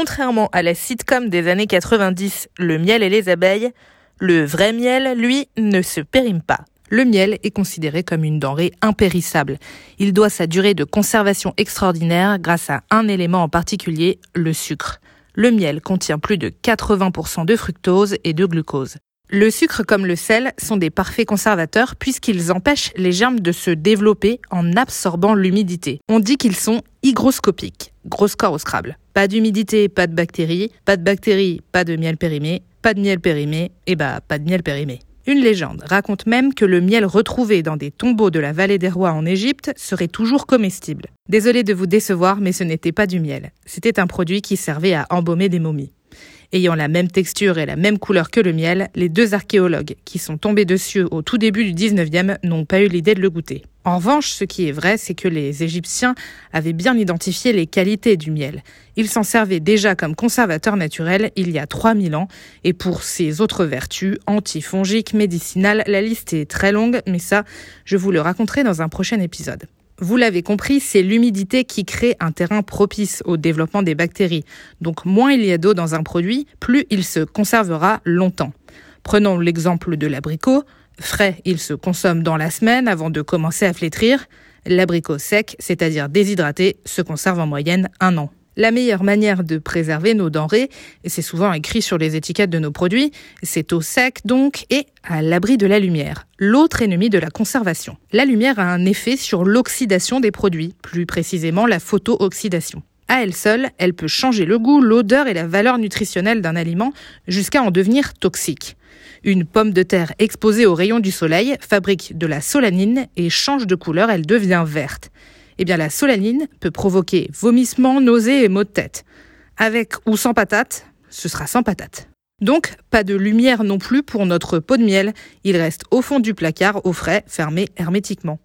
Contrairement à la sitcom des années 90, Le miel et les abeilles, le vrai miel, lui, ne se périme pas. Le miel est considéré comme une denrée impérissable. Il doit sa durée de conservation extraordinaire grâce à un élément en particulier, le sucre. Le miel contient plus de 80% de fructose et de glucose. Le sucre comme le sel sont des parfaits conservateurs puisqu'ils empêchent les germes de se développer en absorbant l'humidité. On dit qu'ils sont hygroscopiques. Gros score au Scrabble. Pas d'humidité, pas de bactéries. Pas de bactéries, pas de miel périmé. Pas de miel périmé, et bah pas de miel périmé. Une légende raconte même que le miel retrouvé dans des tombeaux de la vallée des rois en Égypte serait toujours comestible. Désolé de vous décevoir, mais ce n'était pas du miel. C'était un produit qui servait à embaumer des momies. Ayant la même texture et la même couleur que le miel, les deux archéologues qui sont tombés dessus au tout début du 19e n'ont pas eu l'idée de le goûter. En revanche, ce qui est vrai, c'est que les Égyptiens avaient bien identifié les qualités du miel. Ils s'en servaient déjà comme conservateur naturel il y a 3000 ans, et pour ses autres vertus, antifongiques, médicinales, la liste est très longue, mais ça, je vous le raconterai dans un prochain épisode. Vous l'avez compris, c'est l'humidité qui crée un terrain propice au développement des bactéries. Donc moins il y a d'eau dans un produit, plus il se conservera longtemps. Prenons l'exemple de l'abricot. Frais, il se consomme dans la semaine avant de commencer à flétrir. L'abricot sec, c'est-à-dire déshydraté, se conserve en moyenne un an. La meilleure manière de préserver nos denrées, et c'est souvent écrit sur les étiquettes de nos produits, c'est au sec donc et à l'abri de la lumière, l'autre ennemi de la conservation. La lumière a un effet sur l'oxydation des produits, plus précisément la photooxydation. À elle seule, elle peut changer le goût, l'odeur et la valeur nutritionnelle d'un aliment jusqu'à en devenir toxique. Une pomme de terre exposée aux rayons du soleil fabrique de la solanine et change de couleur, elle devient verte eh bien la solanine peut provoquer vomissements, nausées et maux de tête. Avec ou sans patate, ce sera sans patate. Donc, pas de lumière non plus pour notre pot de miel. Il reste au fond du placard, au frais, fermé hermétiquement.